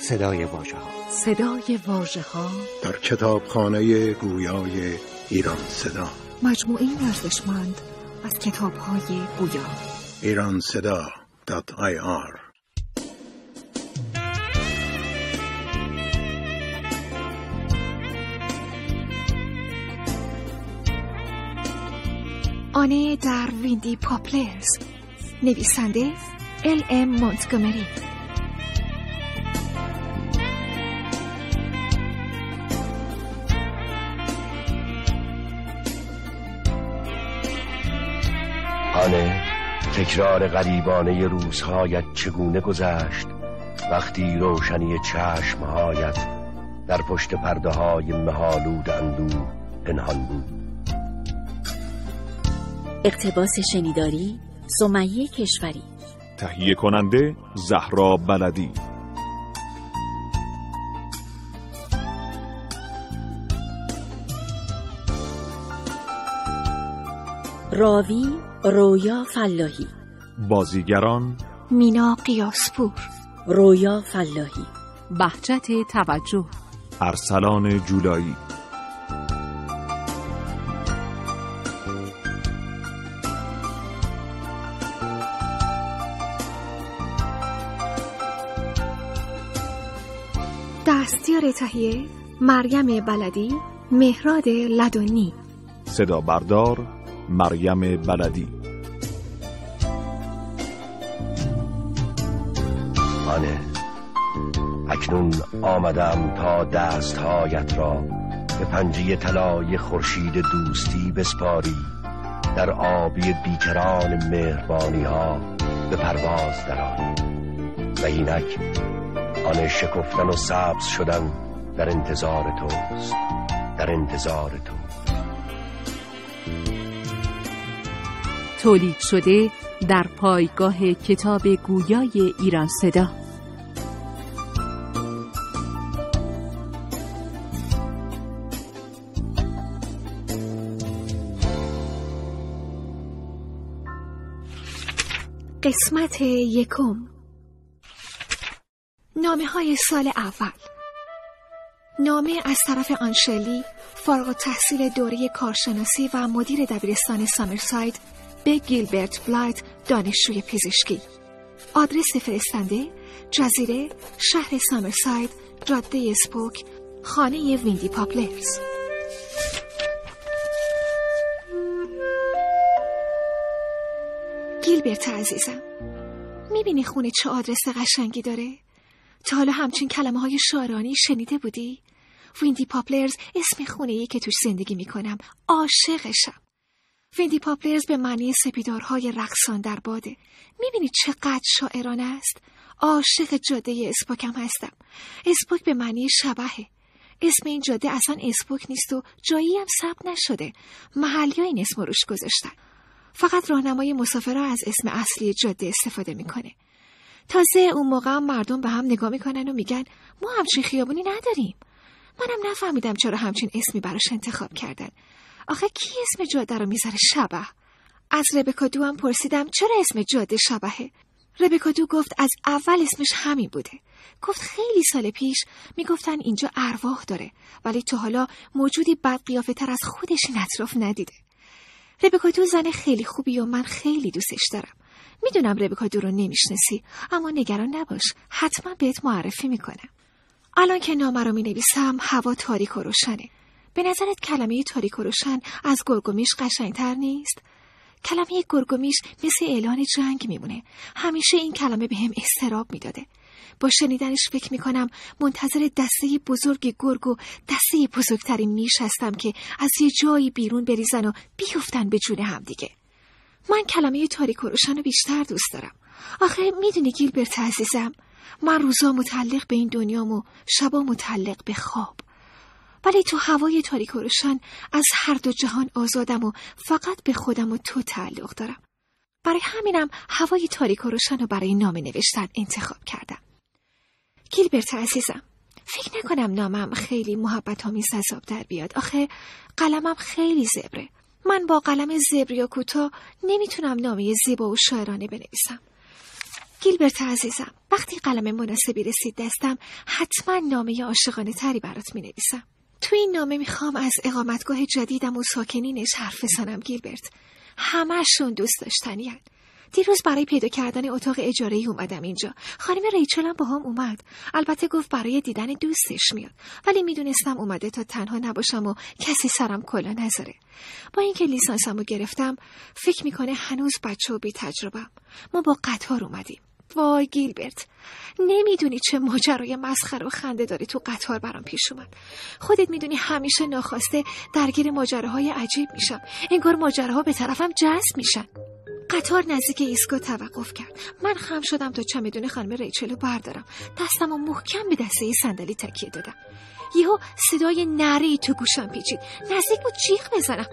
صدای واژه ها صدای واژه ها در کتابخانه گویای ایران صدا. مجموعه ارزشمند از کتاب های گویا. ایران صدا دات آی آر. آنه در ویندی پاپلرز. نویسنده ال ام مونتگومری تکرار غریبانه روزهایت چگونه گذشت؟ وقتی روشنی چشمهایت در پشت پرده های مهالود اندوه پنهان بود. اقتباس شنیداری سمیه کشوری. تهیه کننده زهرا بلدی. راوی رویا فلاحی. بازیگران مینا قیاسپور. رویا فلاحی. بهجت توجه. ارسلان جولایی. دستیار تهیه مریم بلدی مهراد لدنی صدا بردار مریم بلدی. اکنون آمدم تا دستهایت را به پنجه طلای خورشید دوستی بسپاری در آبی بیکران مهربانی ها به پرواز درآی و اینک آن شکفتن و سبز شدن در انتظار توست در انتظار تو تولید شده در پایگاه کتاب گویای ایران صدا. قسمت یکم. نامه های سال اول. نامه از طرف آن شرلی فارغ‌التحصیل دوره کارشناسی و مدیر دبیرستان سامرساید به گیلبرت بلایت دانشجوی پزشکی. آدرس فرستنده جزیره شهر سامرساید جاده اسپوک خانه ویندی پاپلرز. گیلبرت عزیزم. می‌بینی خونه چه آدرس قشنگی داره؟ تا حالا همچین کلمه های شاعرانه‌ای شنیده بودی؟ ویندی پاپلرز اسم خونه ای که توش زندگی می‌کنم عاشقشم. ویندی پاپلرز به معنی سپیدارهای رقصان در باده. می‌بینی چقدر شاعرانه است؟ عاشق جاده اسپوکم هستم. اسپوک به معنی شبهه. اسم این جاده اصلا اسپوک نیست و جایی هم ثبت نشده. محلی این اسم روش گذاشتن. فقط راهنمای مسافرها از اسم اصلی جاده استفاده می‌کنه. تازه اون موقع هم مردم به هم نگاه می‌کنن و میگن ما همچین خیابونی نداریم. منم نفهمیدم چرا همچین اسمی براش انتخاب کردن. آخه کی اسم جاده رو می‌ذاره شبه؟ از ربکا دو هم پرسیدم چرا اسم جاده شبهه؟ ربکا دو گفت از اول اسمش همین بوده. گفت خیلی سال پیش می‌گفتن اینجا ارواح داره ولی تا حالا موجودی بد قیافه تر از خودش این اطراف ندیده. ربکا دو زن خیلی خوبی و من خیلی دوستش دارم. می‌دونم ربکا دو رو نمی‌شناسی اما نگران نباش. حتما بهت معرفی می‌کنم. الان که نامه رو می‌نویسم هوا تاریک و روشنه. به نظرت کلمه تاریک و روشن از گرگومیش قشنگتر نیست؟ کلمه گرگومیش مثل اعلان جنگ میمونه. همیشه این کلمه به هم استراب می‌داده. با شنیدنش فکر می‌کنم منتظر دسته بزرگ گرگ و دسته بزرگترین میش هستم که از یه جایی بیرون بریزن و بیفتن به جون هم دیگه. من کلمه تاریک و روشن رو بیشتر دوست دارم. آخه می‌دونی گیلبرت عزیزم من روزا متعلق به این دنیام و شبا متعلق به خواب. ولی تو هوای تاریک و روشن از هر دو جهان آزادم و فقط به خودم و تو تعلق دارم. برای همینم هوای تاریک و روشن رو برای نام نوشتن انتخاب کردم. گیلبرت عزیزم فکر نکنم نامم خیلی محبت آمیز از در بیاد. آخه قلمم خیلی زبره. من با قلم زبر یا کوتاه نمی‌تونم نامه زیبا و شاعرانه بنویسم. گیلبرت عزیزم وقتی قلم مناسبی رسید دستم حتما نامه عاشقانه تری برات می نویسم تو این نامه می‌خوام از اقامتگاه جدیدم و ساکنینش حرف بزنم گیلبرت. همهشون دوست داشتنی هن. دیروز برای پیدا کردن اتاق اجاره ای اومدم اینجا. خانم ریچل هم با هم اومد. البته گفت برای دیدن دوستش میاد. ولی می‌دونستم اومده تا تنها نباشم و کسی سرم کلا نذاره. با اینکه لیسانسمو گرفتم فکر می‌کنه هنوز بچه و بی تجربم ما با قطار اومدیم. وای گیلبرت نمی‌دونی چه ماجرای مسخره و خنده داری تو قطار برام پیش اومد. خودت می‌دونی همیشه ناخواسته درگیر ماجراهای عجیب میشم. انگار ماجراها به طرفم جذب میشن. قطار نزدیک ایستگاه توقف کرد. من خم شدم تا چمدون خانم ریچل رو بردارم. دستم و محکم به دسته صندلی تکیه دادم. یهو صدای نری تو گوشم پیچید نزدیک بود جیغ بزنم.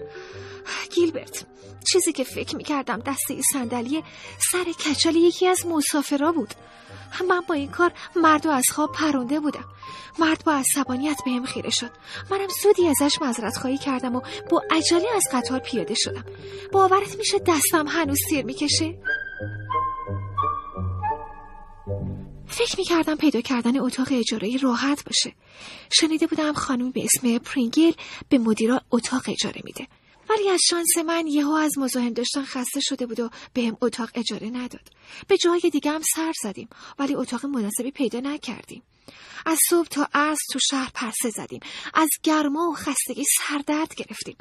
گیلبرت چیزی که فکر می‌کردم دسته صندلی سر کچل یکی از مسافرا بود. من با این کار مرد و از خواب پرونده بودم. مرد با عصبانیت بهم خیره شد. منم زودی ازش مذرت خواهی کردم و با عجله از قطار پیاده شدم. باورت میشه دستم هنوز سیر می‌کشه؟ فکر می‌کردم پیدا کردن اتاق اجاره راحت باشه. شنیده بودم خانم به اسم پرینگل به مدیرا اتاق اجاره میده. ولی از شانس من یهو از مزاحم داشتن خسته شده بود و بهم اتاق اجاره نداد. به جای دیگه هم سر زدیم ولی اتاق مناسبی پیدا نکردیم. از صبح تا عصر تو شهر پرسه زدیم. از گرما و خستگی سردرد گرفتیم.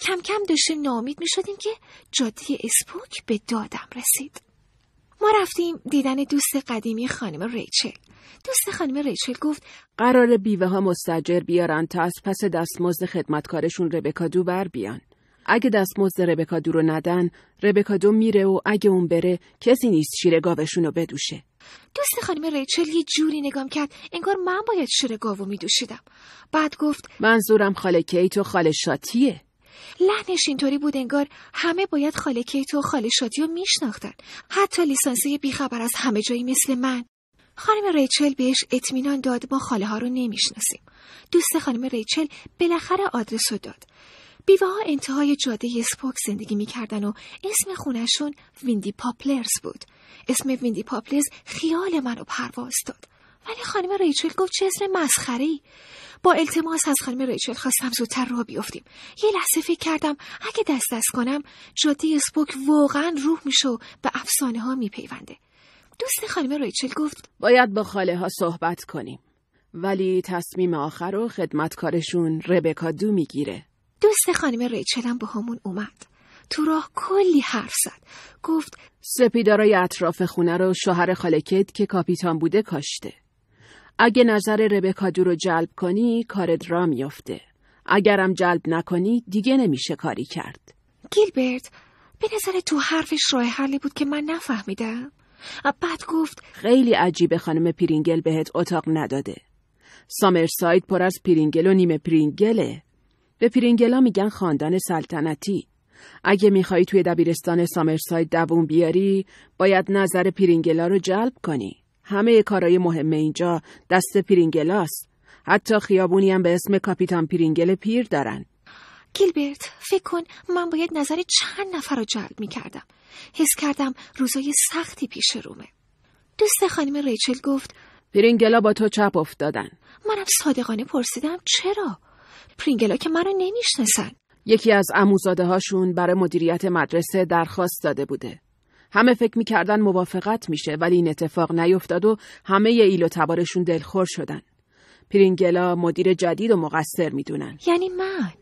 کم کم داشتیم نامید می شدیم که جاده اسپوک به دادم رسید. ما رفتیم دیدن دوست قدیمی خانم ریچل. دوست خانم ریچل گفت قرار بیوه ها مستجر بیارن تا از پس دستمزد خدمتکارشون ربکا دو بر بیان. اگه دستمزد ربکا دو رو ندن ربکا دو میره و اگه اون بره کسی نیست شیر گاوشون رو بدوشه. دوست خانم ریچل یه جوری نگام کرد انگار من باید شیر گاوو میدوشیدم. بعد گفت منظورم خاله کیت و خاله شاتیه. لحنش اینطوری بود انگار همه باید خاله کیت و خاله شاتی رو میشناختن. حتی لیسانسی بیخبر از همه جایی مثل من. خانم ریچل بهش اطمینان داد ما خاله ها رو نمی‌شناسیم. دوست خانم ریچل بالاخره آدرس رو داد. بیوه ها انتهای جاده اسپوک زندگی می‌کردن و اسم خونشون ویندی پاپلرز بود. اسم ویندی پاپلرز خیال منو پرواز داد. ولی خانم ریچل گفت چه اسم مسخره با التماس از خانم ریچل خواستم زودتر راه بیفتیم. یه لحظه فکر کردم اگه دست دست کنم جاده اسپوک واقعا روح میشه و به افسانه ها میپیونده. دوست خانم ریچل گفت باید با خاله ها صحبت کنیم. ولی تصمیم آخر رو خدمتکارشون ربکا دو می‌گیره. دوست خانم ریچلم با همون اومد. تو راه کلی حرف زد. گفت سپیدارای اطراف خونه رو شوهر خالکت که کاپیتان بوده کاشته. اگه نظر ربکا دو رو جلب کنی کارت را میافته. اگرم جلب نکنی دیگه نمیشه کاری کرد. گیلبرت به نظر تو حرفش راه حلی بود که من نفهمیدم؟ بعد گفت خیلی عجیبه خانم پرینگل بهت اتاق نداده. سامرساید پر از پرینگل و نیمه پرینگله. به پرینگلا میگن خاندان سلطنتی. اگه می‌خوای توی دبیرستان سامرساید دووم بیاری باید نظر پرینگلا رو جلب کنی. همه کارهای مهم اینجا دست پرینگلاست حتی خیابونی هم به اسم کاپیتان پرینگل پیر دارن. گیلبرت فکر کن من باید نظر چند نفر رو جلب می‌کردم. حس کردم روزای سختی پیش رومه. دوست خانم ریچل گفت پرینگلا با تو چپ افتادن. منم صادقانه پرسیدم چرا؟ پرینگلا که منو نمی‌شناسن. یکی از عموزاده هاشون برای مدیریت مدرسه درخواست داده بوده. همه فکر می‌کردن موافقت میشه ولی این اتفاق نیفتاد و همه ایل و تبارشون دلخور شدن. پرینگلا مدیر جدید و مقصر می‌دونن. یعنی من؟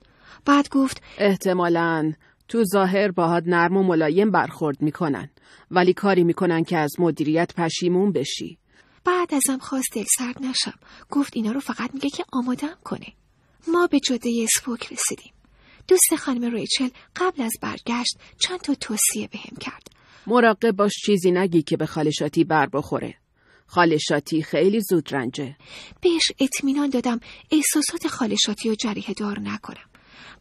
بعد گفت احتمالاً تو ظاهر باهات نرم و ملایم برخورد می‌کنن ولی کاری می‌کنن که از مدیریت پشیمون بشی. بعد ازم خواست دل سرد نشم. گفت اینا رو فقط میگه که آمادم کنه. ما به جاده اسپوک رسیدیم. دوست خانم ریچل قبل از برگشت چند تا توصیه بهم کرد. مراقب باش چیزی نگی که به خالشاتی بر بخوره. خالشاتی خیلی زود رنجه. بهش اطمینان دادم احساسات خالشاتی رو جریه دار نکنم.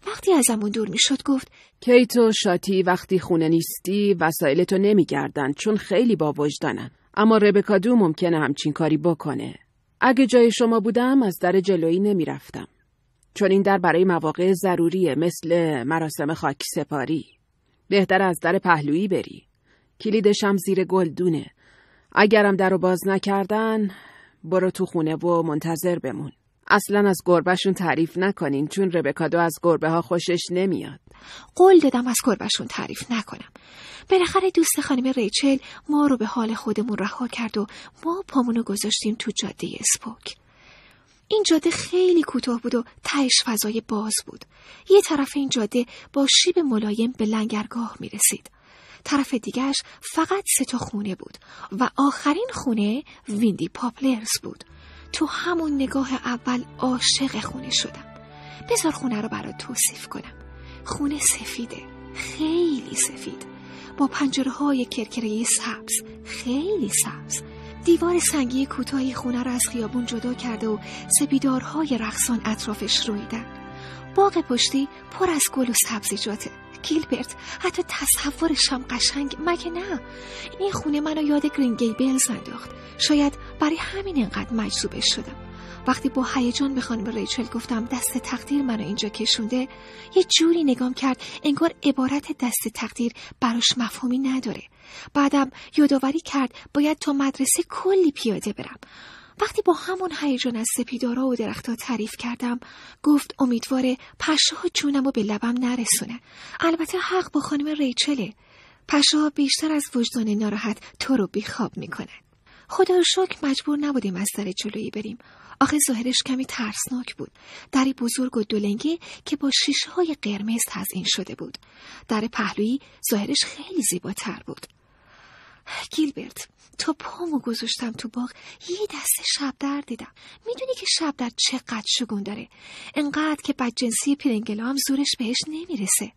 وقتی ازمون دور می‌شد گفت کیت و شاتی وقتی خونه نیستی وسایلتو نمیگردن چون خیلی با وجدانن. اما ربکا دو ممکنه همچین کاری بکنه. اگه جای شما بودم از در جلویی نمی‌رفتم. چون این در برای مواقع ضروریه مثل مراسم خاک سپاری بهتر از در پهلویی بری. کلیدشم زیر گلدونه. اگرم در رو باز نکردن برو تو خونه و منتظر بمون. اصلا از گربهشون تعریف نکنین چون ربکادو از گربه ها خوشش نمیاد. قول دادم از گربهشون تعریف نکنم. بالاخره دوست خانم ریچل ما رو به حال خودمون رها کرد و ما پامونو گذاشتیم تو جاده اسپوک. این جاده خیلی کوتاه بود و تهش فضای باز بود. یه طرف این جاده با شیب ملایم به لنگرگاه می رسید طرف دیگرش فقط سه تا خونه بود و آخرین خونه ویندی پاپلرز بود. تو همون نگاه اول عاشق خونه شدم. بذار خونه رو برات توصیف کنم. خونه سفیده. خیلی سفید. با پنجره های کرکره سبز. خیلی سبز. دیوار سنگی کوتاهی خونه را از خیابون جدا کرده و سپیدارهای رقصان اطرافش رویدن. باغ پشتی پر از گل و سبزیجاته. گیلبرت حتی تصورشم قشنگ. مگه نه؟ این خونه منو یاد گرین گیبلز انداخت. شاید برای همین انقدر مجذوبش شدم. وقتی با هیجان به خانم ریچل گفتم دست تقدیر منو اینجا کشونده یه جوری نگام کرد انگار عبارت دست تقدیر براش مفهومی نداره. بعدم یادآوری کرد باید تا مدرسه کلی پیاده برم. وقتی با همون هیجان از سپیدارا و درختها تعریف کردم گفت امیدواره پشهها جونم و به لبم نرسونه. البته حق با خانم ریچله. پشهها بیشتر از وجدان ناراحت تو رو بیخواب می‌کنه خدا شکر مجبور نبودیم از در جلویی بریم. آخه ظاهرش کمی ترسناک بود. دری بزرگ و دولنگی که با شیشه های قرمز تزئین شده بود. در پهلویی ظاهرش خیلی زیباتر بود. گیلبرت تا پامو گذاشتم تو باغ یه دست شب در دیدم. می‌دونی که شب در چقدر شگون داره. انقدر که بدجنسی پرنگلا هم زورش بهش نمی‌رسه.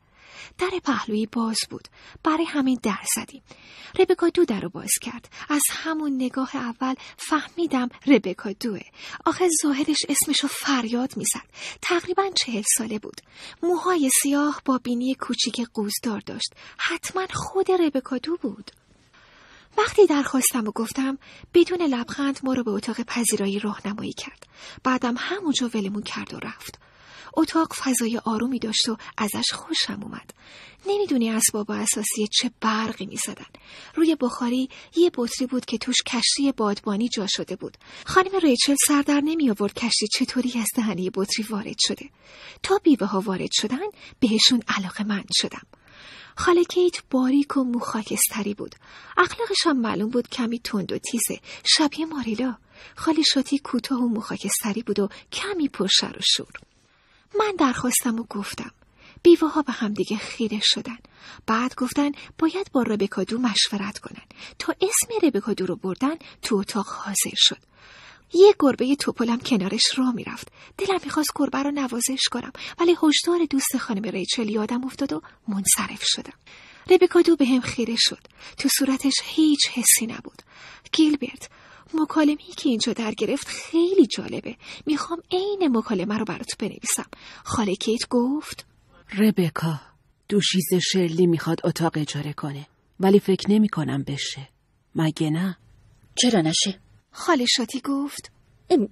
در پهلویی باز بود. برای همین در زدیم. ربکا دو در رو باز کرد. از همون نگاه اول فهمیدم ربکا دوه. آخه ظاهرش اسمشو فریاد می‌زد. تقریبا چهل ساله بود. موهای سیاه با بینی کوچیک قوزدار داشت. حتما خود ربکا دو بود. وقتی درخواستم و گفتم بدون لبخند ما رو به اتاق پذیرایی راهنمایی کرد. بعدم همونجا ولمون کرد و رفت. اتاق فضای آرومی داشت و ازش خوشم اومد. نمی‌دونی اسباب اساسی چه برقی می‌زدن. روی بخاری یه بطری بود که توش کشتی بادبانی جا شده بود. خانم ریچل سردر نمی آورد کشتی چطوری از دهنی بطری وارد شده. تا بیوه ها وارد شدن بهشون علاقه مند شدم. خاله کیت باریک و موخاکستری بود. اخلاقش هم معلوم بود کمی تند و تیزه. شبیه ماریلا. خاله شاتی کوتاه و موخاکستری بود و کمی پرشر و شور. من درخواستم و گفتم. بیوه ها به همدیگه خیره شدن. بعد گفتن باید با ربکادو مشورت کنن. تا اسم ربکادو رو بردن تو اتاق حاضر شد. یه گربه توپلم کنارش را می‌رفت. دلم می‌خواست گربه رو نوازش کنم ولی هشدار دوست خانم ریچل یادم افتاد و منصرف شدم. ربکادو به هم خیره شد. تو صورتش هیچ حسی نبود. گیلبرت مکالمه‌ای که اینجا در گرفت خیلی جالبه. می‌خوام عین مکالمه رو برات بنویسم. خاله کیت گفت ربکا دوشیز شرلی می‌خواد اتاق اجاره کنه ولی فکر نمی کنم بشه. مگه نه؟ چرا نشه؟ خاله شاتی گفت.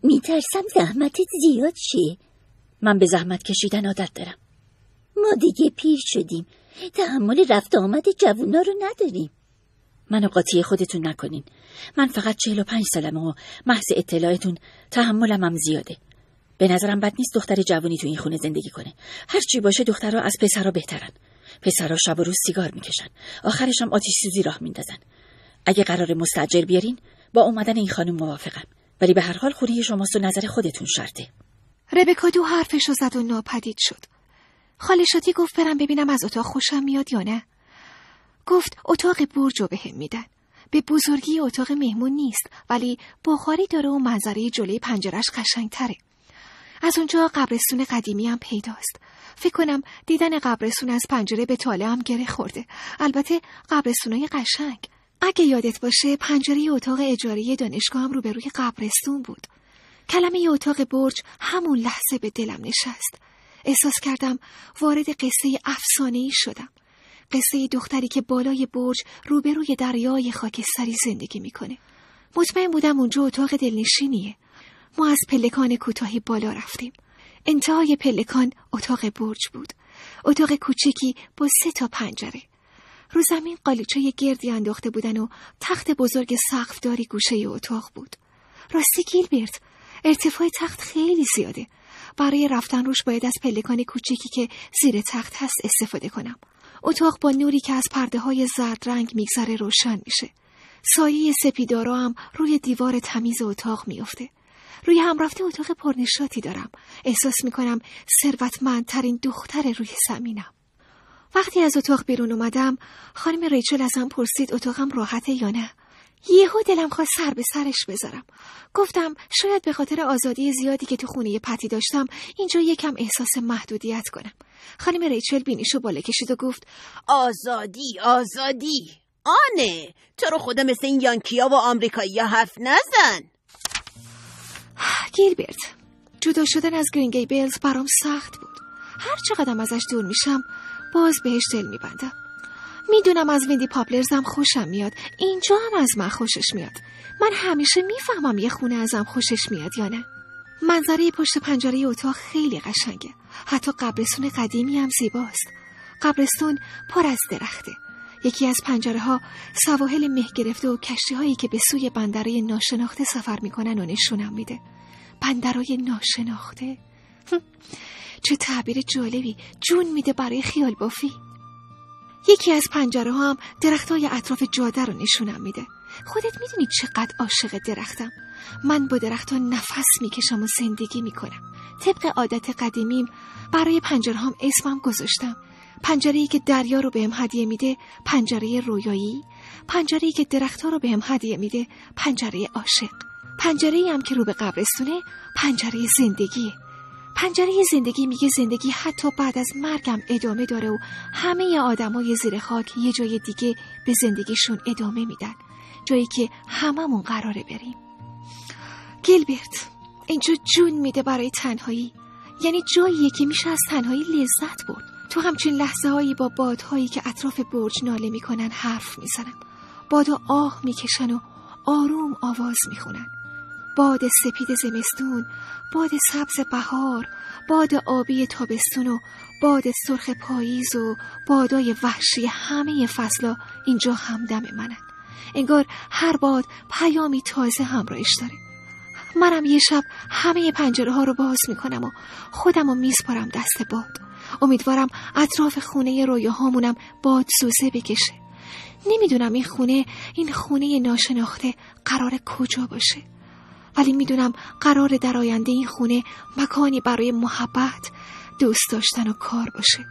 میترسم زحمتت زیاد شه. من به زحمت کشیدن عادت دارم. ما دیگه پیر شدیم. تحمل رفت آمد جوونا رو نداریم. منو قاطی خودتون نکنین. من فقط چهل و پنج سالمه و محض اطلاعتون تحملم هم زیاده. به نظرم بد نیست دختر جوانی تو این خونه زندگی کنه. هرچی باشه دخترها از پسرها بهترن. پسرها شب و روز سیگار می‌کشن. آخرش هم آتیش سوزی راه میندازن. اگه قرار مستجر بیارین با اومدن این خانم موافقم. ولی به هر حال خوری شماست و نظر خودتون شرطه. ربکا دو حرفشو زد و ناپدید شد. خاله شاتی گفت برم ببینم از اتاق خوشم میاد یا نه. گفت اتاق برج رو بهم میدن. به بزرگی اتاق مهمون نیست ولی بخاری داره و منظره جلوی پنجرش قشنگتره. از اونجا قبرستون قدیمی هم پیداست. فکر کنم دیدن قبرستون از پنجره به تاله هم گره خورده. البته قبرستونای قشنگ. اگه یادت باشه پنجره اتاق اجاره دانشگاه هم روبروی قبرستون بود. کلمه اتاق برج همون لحظه به دلم نشست. احساس کردم وارد قصه افسانه‌ای شدم. قصه دختری که بالای برج روبروی دریای خاکستری زندگی می‌کنه. مطمئن بودم اونجا اتاق دلنشینیه. ما از پلکان کوتاهی بالا رفتیم. انتهای پلکان اتاق برج بود. اتاق کوچیکی با سه تا پنجره. رو زمین قالیچه گردی انداخته بودن و تخت بزرگ سقفداری گوشه اتاق بود. راستی گیلبرت ارتفاع تخت خیلی زیاده. برای رفتن روش باید از پلکان کوچیکی که زیر تخت هست استفاده کنم. اتاق با نوری که از پرده های زرد رنگ میگذره روشن میشه. سایه سپیدارا هم روی دیوار تمیز اتاق میافته. روی هم رفته اتاق پرنشاتی دارم. احساس می‌کنم ثروتمندترین دختر روی زمینم. وقتی از اتاق بیرون اومدم خانم ریچل ازم پرسید اتاقم راحته یا نه. یهو دلم خواست سر به سرش بذارم. گفتم شاید به خاطر آزادی زیادی که تو خونه پتی داشتم اینجا یکم احساس محدودیت کنم. خانم ریچل بینیشو بالا کشید و گفت آزادی آزادی. آنه تو رو خدا مثل این یانکیا و آمریکایی حرف نزن. گیلبرت جدا شدن از گرین گیبلز برام سخت بود. هر چقدر ازش دور میشم باز بهش دل میبندم. می‌دونم از ویندی پاپلرزم خوشم میاد. اینجا هم از من خوشش میاد. من همیشه می‌فهمم یه خونه ازم خوشش میاد یا نه. منظره پشت پنجره اتاق خیلی قشنگه. حتی قبرستون قدیمی هم زیباست. قبرستون پر از درخته. یکی از پنجره ها سواحل مه گرفته و کشتی هایی که به سوی بندرای ناشناخته سفر می‌کنن و نشونم میده. بندرای ناشناخته؟ چه تعبیر جالبی جون میده برای خیال بافی. یکی از پنجره هم درخت های اطراف جاده رو نشونم میده. خودت می‌دونی چقدر عاشق درختم. من با درختها نفس می‌کشم و زندگی می‌کنم. طبق عادت قدیمیم برای پنجره هم اسمم گذاشتم. پنجره که دریا رو بهم هدیه میده پنجره رویایی. پنجره که درختها رو بهم هدیه میده پنجره عاشق. پنجره هم که رو به قبرستونه پنجره زندگیه. پنجره زندگی میگه زندگی حتی بعد از مرگم ادامه داره و همه آدمای زیر خاک یه جای دیگه به زندگیشون ادامه میدن. جایی که هممون قراره بریم. گیلبرت اینجا جون میده برای تنهایی. یعنی جاییه که میشه از تنهایی لذت برد. تو همچین لحظه هایی با بادهایی که اطراف برج ناله می‌کنن حرف می‌زنن. باد و آه می‌کشن و آروم آواز می‌خونن. باد سپید زمستون باد سبز بهار باد آبی تابستون و باد سرخ پاییز و بادای وحشی همه فصلا اینجا همدم منن. انگار هر باد پیامی تازه همراهش داره. منم یه شب همه پنجره ها رو باز می‌کنم و خودم رو میسپارم دست باد. امیدوارم اطراف خونه رویاهامونم باد سوزه بکشه. نمی‌دونم این خونه این خونه ناشناخته قرار کجا باشه. ولی می‌دونم قرار در آینده این خونه مکانی برای محبت دوست داشتن و کار باشه.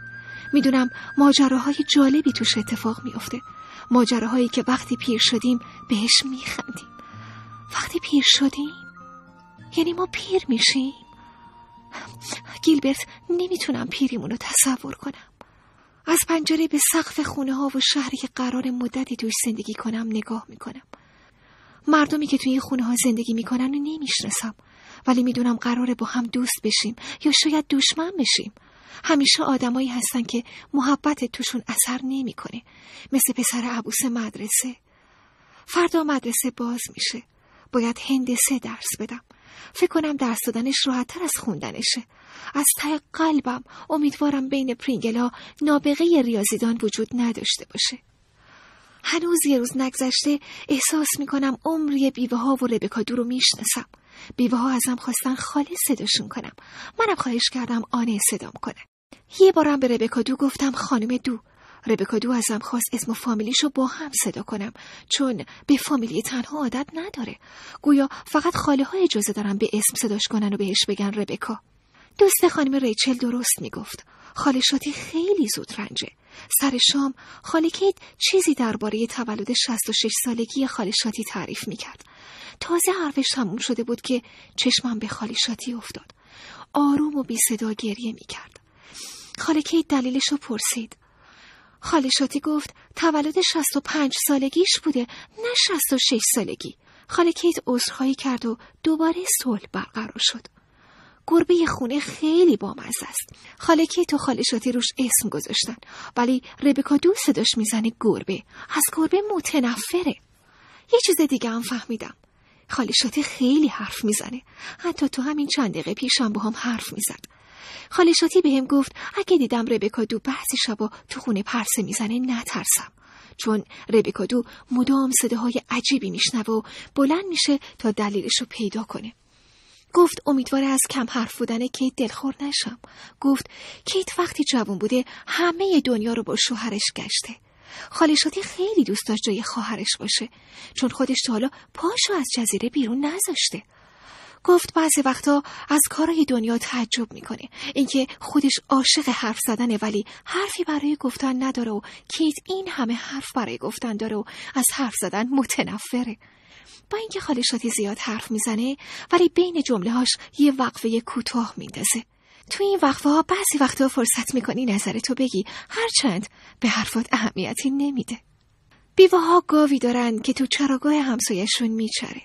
می‌دونم ماجراهای جالبی توش اتفاق میافته. ماجراهایی که وقتی پیر شدیم بهش میخندیم. وقتی پیر شدیم یعنی ما پیر میشیم. گیلبرت نمی‌تونم پیریمونو تصور کنم. از پنجره به سقف خونه ها و شهری که قرار مدتی توش زندگی کنم نگاه می‌کنم. مردمی که توی این خونه ها زندگی می‌کنن و نمی‌شناسم. ولی می‌دونم قراره با هم دوست بشیم یا شاید دشمن بشیم. همیشه آدمایی هستن که محبت توشون اثر نمی‌کنه. مثل پسر عبوس مدرسه. فردا مدرسه باز میشه. باید هندسه درس بدم. فکر کنم درس دادنش راحتتر از خوندنشه. از ته قلبم امیدوارم بین پرینگلا نابغه ریاضیدان وجود نداشته باشه. هنوز یه روز نگذشته احساس می‌کنم عمری بیوه ها و ربکا دو رو می‌شناسم. بیوه ها ازم خواستن خالی صداشون کنم. منم خواهش کردم آنه صدام کنه. یه بارم به ربکا دو گفتم خانم دو. ربکا دو ازم خواست اسم و فامیلیشو با هم صدا کنم چون به فامیلی تنها عادت نداره. گویا فقط خاله ها اجازه دارم به اسم صداش کنن و بهش بگن ربکا. دوست خانم ریچل درست می‌گفت. خاله شاتی خیلی زود رنجه. سر شام خاله کیت چیزی درباره تولد 66 سالگی خاله شاتی تعریف می‌کرد. تازه حرفش تموم شده بود که چشمم به خاله شاتی افتاد. آروم و بی صدا گریه می‌کرد. خاله کیت دلیلش رو پرسید. خاله شاتی گفت تولد 65 سالگیش بوده نه 66 سالگی. خاله کیت عذرخواهی کرد و دوباره صلح برقرار شد. گربه خونه خیلی بامزه است. خاله تو خاله شاتی روش اسم گذاشتن. ولی ربکا دوست صداش می‌زنه گربه. از گربه متنفره. یه چیز دیگه هم فهمیدم. خاله شاتی خیلی حرف می‌زنه. حتی تو همین چند دقیقه پیشم با هم حرف می‌زد. خاله شاتی به هم گفت اگه دیدم ربکا دو بعضی شبا تو خونه پرسه می‌زنه نترسم. چون ربیکادو مدام صداهای عجیبی میشنوه و بلند میشه تا دلیلش رو پیدا کنه. گفت امیدواره از کم حرف بودن کیت دلخور نشم. گفت کیت وقتی جوان بوده همه دنیا رو با شوهرش گشته. خاله خیلی دوست داشت جای خواهرش باشه چون خودش تا حالا پاشو از جزیره بیرون نذاشته. گفت بعضی وقتا از کارای دنیا تعجب می‌کنه. اینکه خودش عاشق حرف زدنه ولی حرفی برای گفتن نداره و کیت این همه حرف برای گفتن داره و از حرف زدن متنفره. با اینکه خالشاتی زیاد حرف می‌زنه ولی بین جمله هاش یه وقفه کوتاه میندازه. تو این وقفه ها بعضی وقتا فرصت می‌کنی نظرتو بگی. هرچند به حرفات اهمیتی نمیده. بیوه ها گاوی دارن که تو چراگاه همسایشون میچره.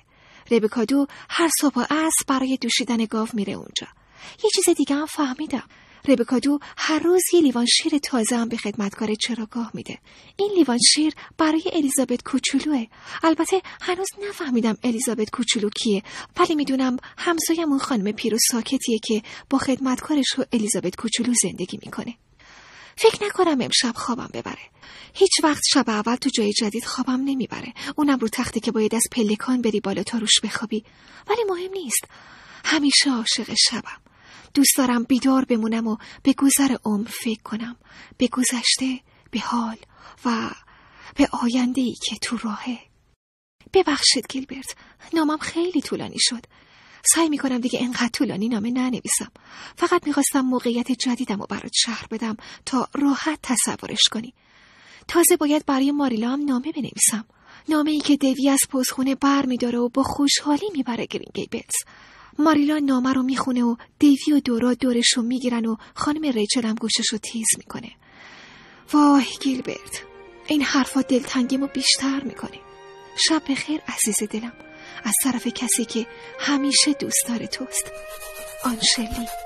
ربکادو هر صبح و برای دوشیدن گاو میره اونجا. یه چیز دیگه هم فهمیدم. ربکادو هر روز یه لیوان شیر تازه هم به خدمتکار چراگاه میده. این لیوان شیر برای الیزابت کوچولوه. البته هنوز نفهمیدم الیزابت کوچولو کیه ولی می‌دونم همسایمون خانم پیرو ساکتیه که با خدمتکارش و الیزابت کوچولو زندگی می‌کنه. فکر نکنم امشب خوابم ببره. هیچ وقت شب اول تو جای جدید خوابم نمی‌بره. اونم رو تختی که باید از پلکان بری بالا تا روش بخوابی. ولی مهم نیست. همیشه عاشق شبم. دوست دارم بیدار بمونم و به گذر عمر فکر کنم. به گذشته به حال و به آینده ای که تو راهه. ببخشید گیلبرت نامم خیلی طولانی شد. سعی می‌کنم دیگه انقدر طولانی نامه ننویسم. فقط می‌خواستم موقعیت جدیدم و برات شهر بدم تا راحت تصورش کنی. تازه باید برای ماریلا هم نامه بنویسم. نامه ای که دیوی از پوزخونه بر میداره و با خوشحالی می‌بره گرین گیبلز ماریلا نامه رو می‌خونه و دیوی و دورا دورش رو می‌گیرن و خانم ریچل هم گوشش رو تیز می‌کنه. وای گیلبرت این حرفا دلتنگیمو بیشتر می‌کنه شب بخیر عزیز دلم. از طرف کسی که همیشه دوست داره توست. آنشلی.